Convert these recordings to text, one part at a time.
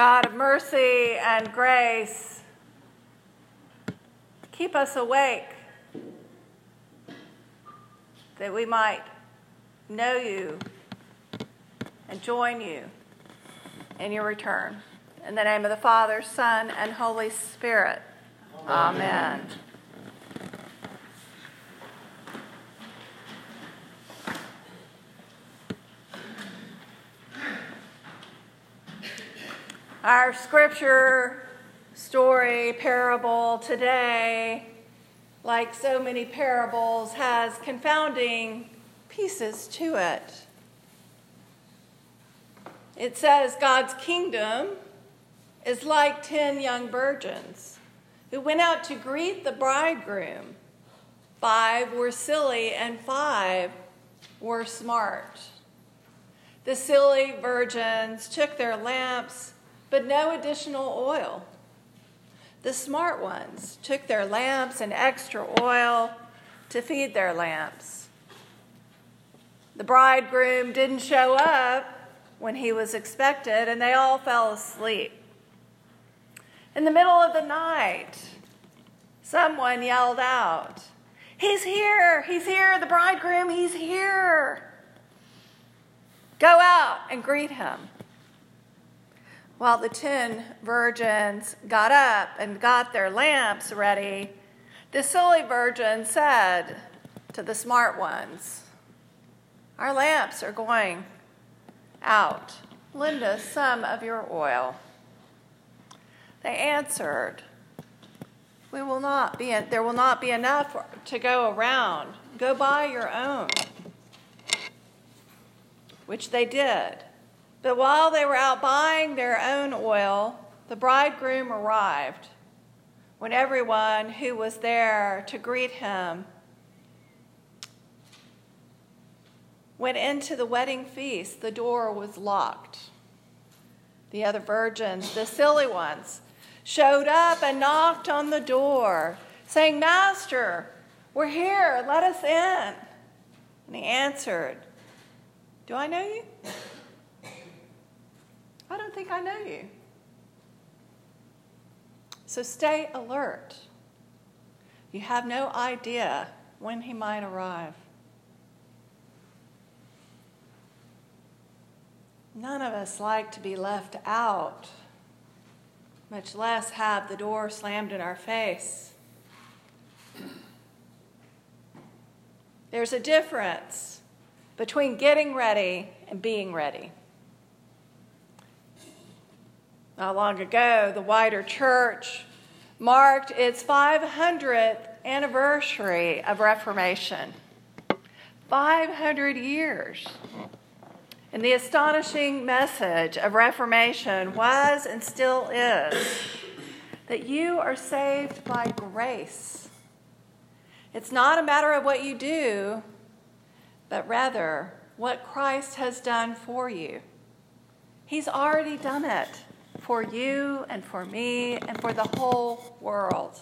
God of mercy and grace, keep us awake that we might know you and join you in your return. In the name of the Father, Son, and Holy Spirit. Amen. Amen. Our scripture story, parable today, like so many parables, has confounding pieces to it. It says God's kingdom is like ten young virgins who went out to greet the bridegroom. Five were silly and five were smart. The silly virgins took their lamps but no additional oil. The smart ones took their lamps and extra oil to feed their lamps. The bridegroom didn't show up when he was expected, and they all fell asleep. In the middle of the night, someone yelled out, He's here! He's here! The bridegroom, he's here! Go out and greet him. While the ten virgins got up and got their lamps ready, the silly virgin said to the smart ones, Our lamps are going out. Lend us some of your oil. They answered, we will not be, there will not be enough to go around. Go buy your own. Which they did. But while they were out buying their own oil, the bridegroom arrived. When everyone who was there to greet him went into the wedding feast, the door was locked. The other virgins, the silly ones, showed up and knocked on the door, saying, Master, we're here, let us in. And he answered, Do I know you? I don't think I know you. So stay alert. You have no idea when he might arrive. None of us like to be left out, much less have the door slammed in our face. There's a difference between getting ready and being ready. Not long ago, the wider church marked its 500th anniversary of Reformation. 500 years. And the astonishing message of Reformation was and still is that you are saved by grace. It's not a matter of what you do, but rather what Christ has done for you. He's already done it for you and for me and for the whole world.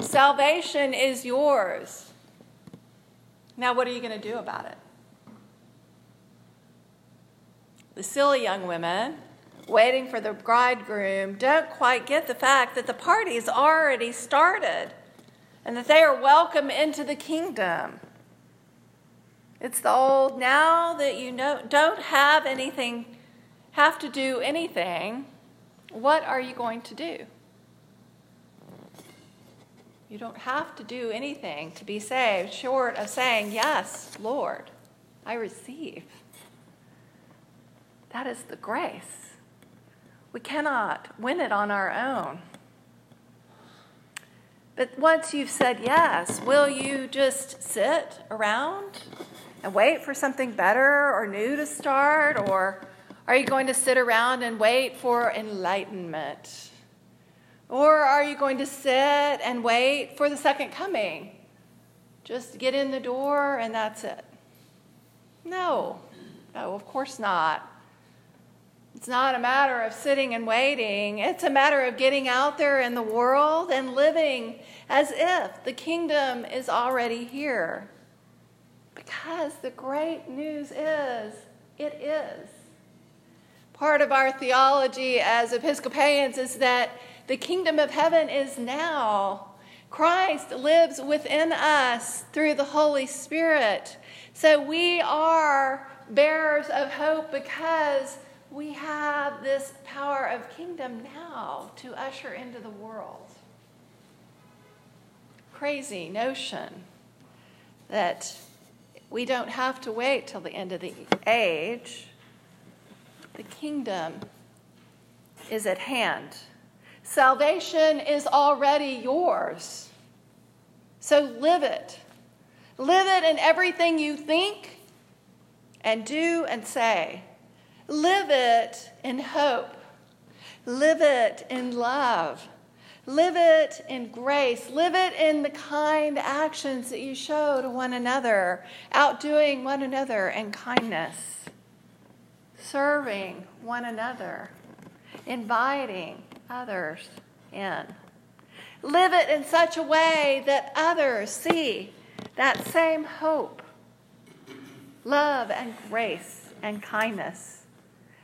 Salvation is yours. Now, what are you going to do about it? The silly young women waiting for the bridegroom don't quite get the fact that the party's already started and that they are welcome into the kingdom. It's the old now that you know, don't have anything have to do anything, what are you going to do? You don't have to do anything to be saved short of saying, Yes, Lord, I receive. That is the grace. We cannot win it on our own. But once you've said yes, will you just sit around and wait for something better or new to start? Or are you going to sit around and wait for enlightenment? Or are you going to sit and wait for the second coming? Just get in the door and that's it. No, no, of course not. It's not a matter of sitting and waiting. It's a matter of getting out there in the world and living as if the kingdom is already here. Because the great news is, it is. Part of our theology as Episcopalians is that the kingdom of heaven is now. Christ lives within us through the Holy Spirit. So we are bearers of hope because we have this power of kingdom now to usher into the world. Crazy notion that we don't have to wait till the end of the age. The kingdom is at hand. Salvation is already yours. So live it. Live it in everything you think and do and say. Live it in hope. Live it in love. Live it in grace. Live it in the kind actions that you show to one another, outdoing one another in kindness, serving one another, inviting others in. Live it in such a way that others see that same hope, love, and grace and kindness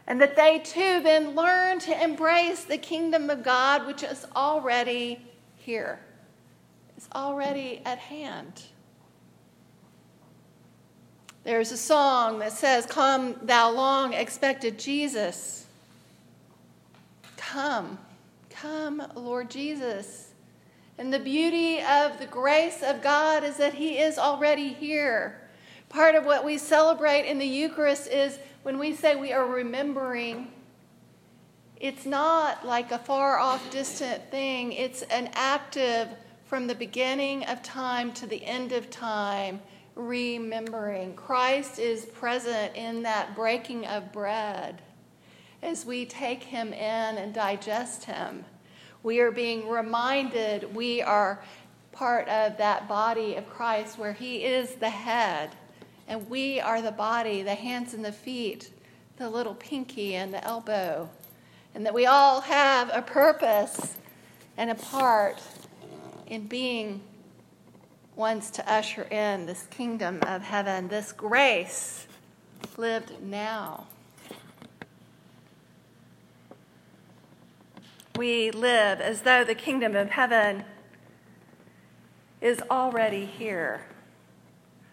and that they too then learn to embrace the kingdom of God, which is already here, is already at hand. There's a song that says, Come, thou long expected Jesus. Come, come, Lord Jesus. And the beauty of the grace of God is that He is already here. Part of what we celebrate in the Eucharist is when we say we are remembering, it's not like a far off, distant thing. It's an active, from the beginning of time to the end of time, remembering. Christ is present in that breaking of bread as we take him in and digest him. We are being reminded we are part of that body of Christ where he is the head and we are the body, the hands and the feet, the little pinky and the elbow, and that we all have a purpose and a part in being ones to usher in this kingdom of heaven, this grace lived now. We live as though the kingdom of heaven is already here.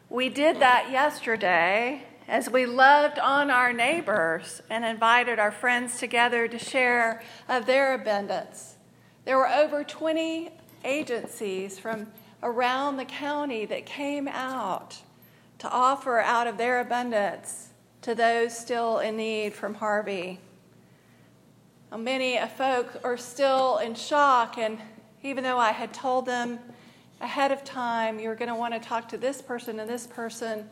We did that yesterday as we loved on our neighbors and invited our friends together to share of their abundance. There were over 20 agencies from around the county that came out to offer out of their abundance to those still in need from Harvey. Many folk are still in shock, and even though I had told them ahead of time, you're going to want to talk to this person and this person.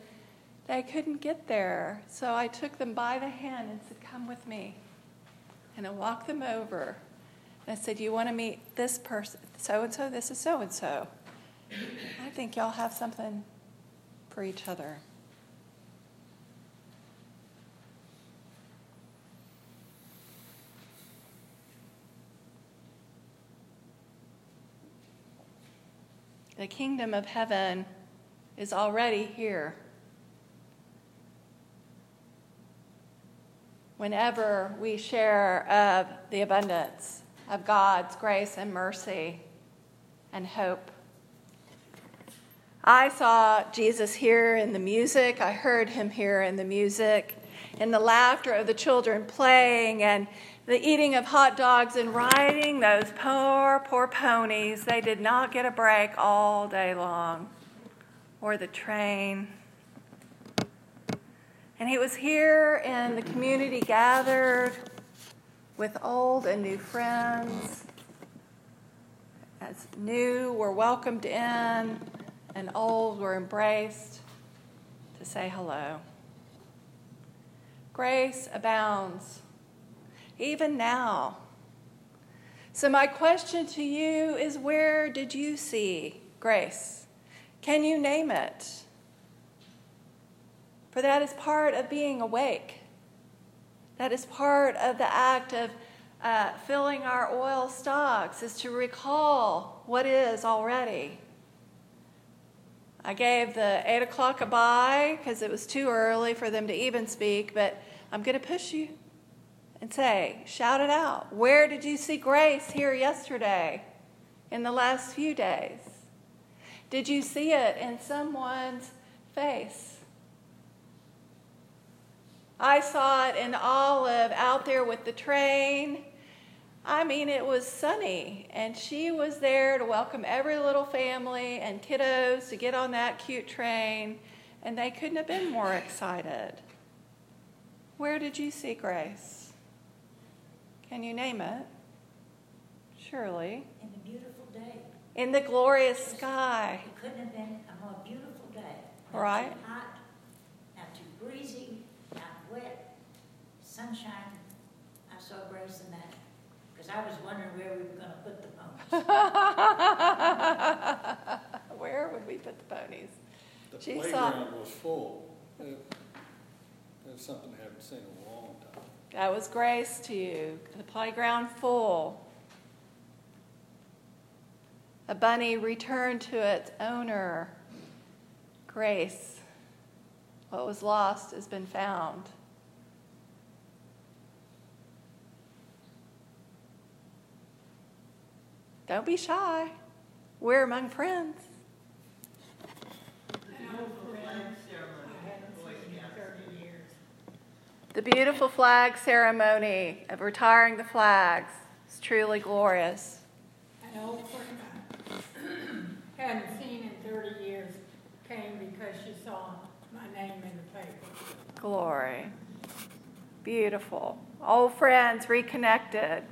They couldn't get there. So I took them by the hand and said, Come with me. And I walked them over. And I said, You want to meet this person? So and so, this is so and so. I think y'all have something for each other. The kingdom of heaven is already here. Whenever we share of the abundance of God's grace and mercy and hope. I saw Jesus here in the music. I heard him here in the music, in the laughter of the children playing, and the eating of hot dogs and riding those poor, poor ponies. They did not get a break all day long, or the train. And he was here, and the community gathered with old and new friends. As new were welcomed in, and old were embraced to say hello. Grace abounds even now. So, my question to you is where did you see grace? Can you name it? For that is part of being awake. That is part of the act of uh, filling our oil stocks, is to recall what is already. I gave the 8 o'clock a bye because it was too early for them to even speak, but I'm going to push you and say, shout it out. Where did you see grace here yesterday, in the last few days? Did you see it in someone's face? I saw it in Olive out there with the train. I mean, it was sunny, and she was there to welcome every little family and kiddos to get on that cute train, and they couldn't have been more excited. Where did you see grace? Can you name it? Surely. In the beautiful day. In the glorious sky. It couldn't have been a more beautiful day. Not right. Too hot, not too breezy, not wet, sunshine. I saw grace in that. Because I was wondering where we were going to put the ponies. where would we put the ponies? The she playground saw... was full. It, it's something I haven't seen in a long time. That was grace to you. The playground full. A bunny returned to its owner. Grace. What was lost has been found. Don't be shy. We're among friends. The beautiful flag ceremony of retiring the flags is truly glorious. An old friend I hadn't seen in 30 years came because she saw my name in the paper. Glory. Beautiful. Old friends reconnected.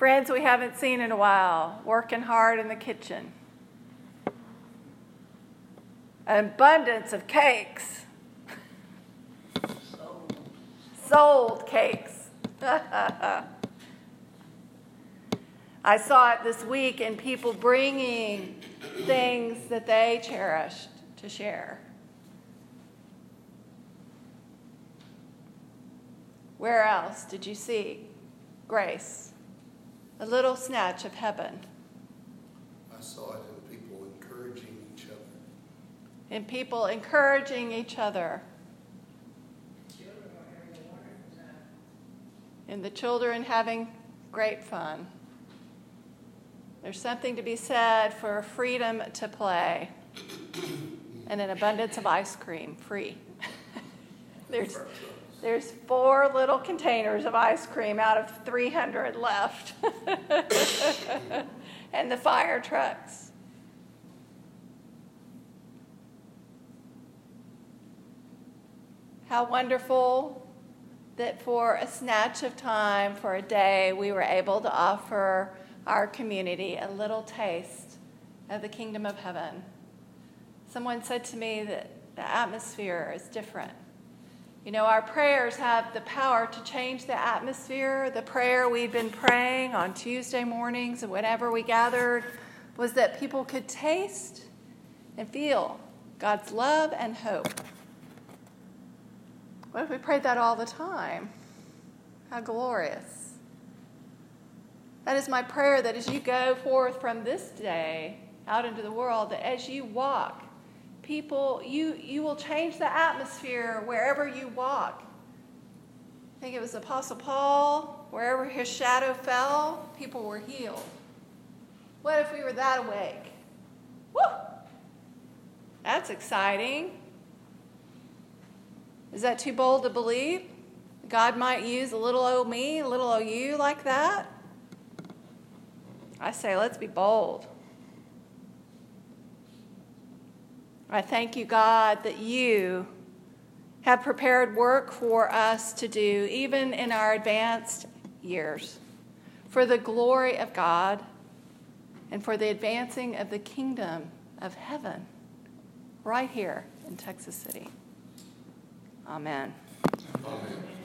Friends we haven't seen in a while, working hard in the kitchen. An abundance of cakes sold cakes. I saw it this week in people bringing things that they cherished to share. Where else did you see grace? A little snatch of heaven. I saw it in people encouraging each other. In people encouraging each other. and the children having great fun. There's something to be said for freedom to play and an abundance of ice cream free. there's, there's four little containers of ice cream out of 300 left, and the fire trucks. How wonderful that for a snatch of time, for a day, we were able to offer our community a little taste of the kingdom of heaven. Someone said to me that the atmosphere is different. You know, our prayers have the power to change the atmosphere. The prayer we've been praying on Tuesday mornings and whenever we gathered was that people could taste and feel God's love and hope. What if we prayed that all the time? How glorious. That is my prayer that as you go forth from this day out into the world, that as you walk, people, you, you will change the atmosphere wherever you walk. I think it was Apostle Paul, wherever his shadow fell, people were healed. What if we were that awake? Woo! That's exciting. Is that too bold to believe? God might use a little old me, a little old you like that? I say, let's be bold. I thank you, God, that you have prepared work for us to do, even in our advanced years, for the glory of God and for the advancing of the kingdom of heaven right here in Texas City. Amen. Amen.